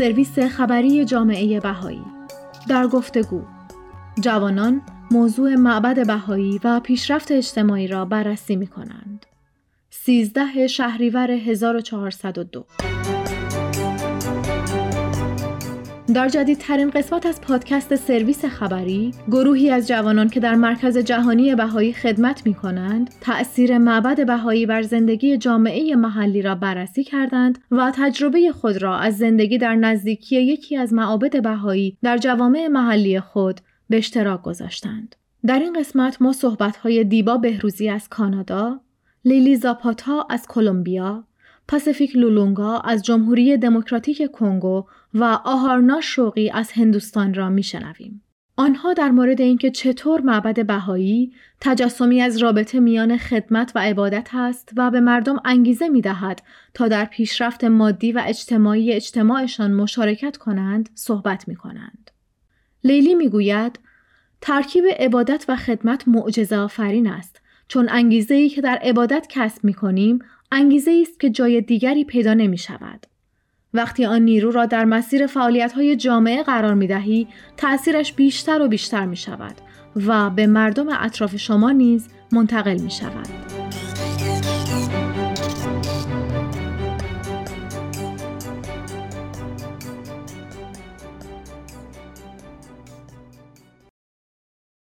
سرویس خبری جامعه بهایی در گفتگو جوانان موضوع معبد بهایی و پیشرفت اجتماعی را بررسی می کنند. 13 شهریور 1402 در جدیدترین قسمت از پادکست سرویس خبری گروهی از جوانان که در مرکز جهانی بهایی خدمت می کنند تأثیر معبد بهایی بر زندگی جامعه محلی را بررسی کردند و تجربه خود را از زندگی در نزدیکی یکی از معابد بهایی در جوامع محلی خود به اشتراک گذاشتند. در این قسمت ما صحبت‌های دیبا بهروزی از کانادا، لیلی زاپاتا از کلمبیا، پاسیفیک لولونگا از جمهوری دموکراتیک کنگو و آهارنا شوقی از هندوستان را میشنویم. آنها در مورد اینکه چطور معبد بهایی تجسمی از رابطه میان خدمت و عبادت است و به مردم انگیزه می دهد تا در پیشرفت مادی و اجتماعی اجتماعشان مشارکت کنند صحبت می کنند. لیلی می گوید ترکیب عبادت و خدمت معجزه آفرین است چون انگیزه ای که در عبادت کسب می کنیم انگیزه است که جای دیگری پیدا نمی شود. وقتی آن نیرو را در مسیر فعالیت های جامعه قرار می دهی، تأثیرش بیشتر و بیشتر می شود و به مردم اطراف شما نیز منتقل می شود.